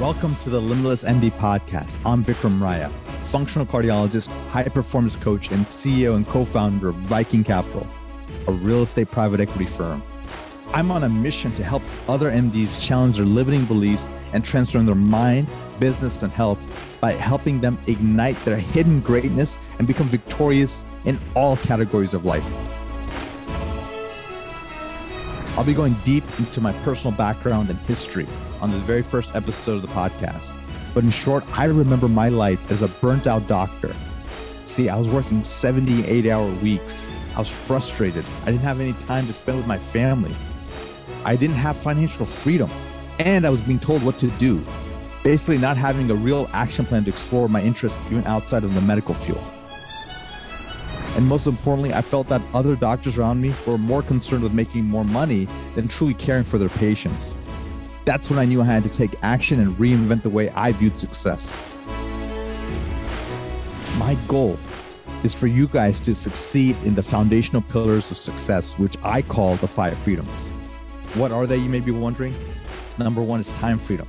Welcome to the Limitless MD podcast. I'm Vikram Raya, functional cardiologist, high performance coach, and CEO and co founder of Viking Capital, a real estate private equity firm. I'm on a mission to help other MDs challenge their limiting beliefs and transform their mind, business, and health by helping them ignite their hidden greatness and become victorious in all categories of life. I'll be going deep into my personal background and history on the very first episode of the podcast. But in short, I remember my life as a burnt out doctor. See, I was working 78 hour weeks. I was frustrated. I didn't have any time to spend with my family. I didn't have financial freedom. And I was being told what to do. Basically, not having a real action plan to explore my interests even outside of the medical field. And most importantly, I felt that other doctors around me were more concerned with making more money than truly caring for their patients. That's when I knew I had to take action and reinvent the way I viewed success. My goal is for you guys to succeed in the foundational pillars of success, which I call the five freedoms. What are they, you may be wondering? Number one is time freedom.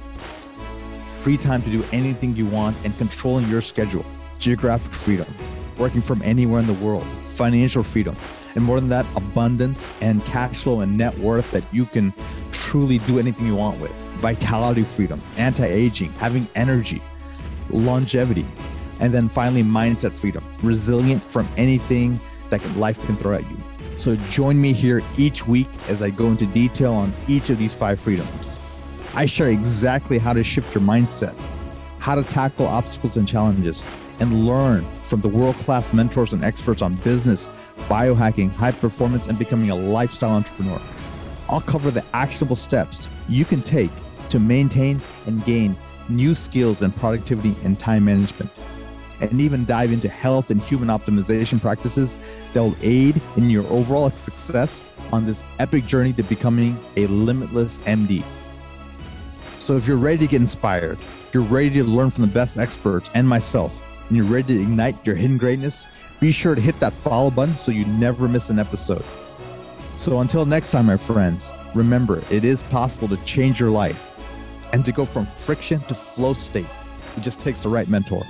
Free time to do anything you want and controlling your schedule. Geographic freedom working from anywhere in the world, financial freedom, and more than that, abundance and cash flow and net worth that you can truly do anything you want with, vitality freedom, anti aging, having energy, longevity, and then finally, mindset freedom, resilient from anything that life can throw at you. So join me here each week as I go into detail on each of these five freedoms. I share exactly how to shift your mindset, how to tackle obstacles and challenges, and learn from the world class mentors and experts on business, biohacking, high performance, and becoming a lifestyle entrepreneur. I'll cover the actionable steps you can take to maintain and gain new skills in productivity and time management, and even dive into health and human optimization practices that will aid in your overall success on this epic journey to becoming a limitless MD. So, if you're ready to get inspired, you're ready to learn from the best experts and myself, and you're ready to ignite your hidden greatness, be sure to hit that follow button so you never miss an episode. So until next time, my friends, remember it is possible to change your life and to go from friction to flow state. It just takes the right mentor.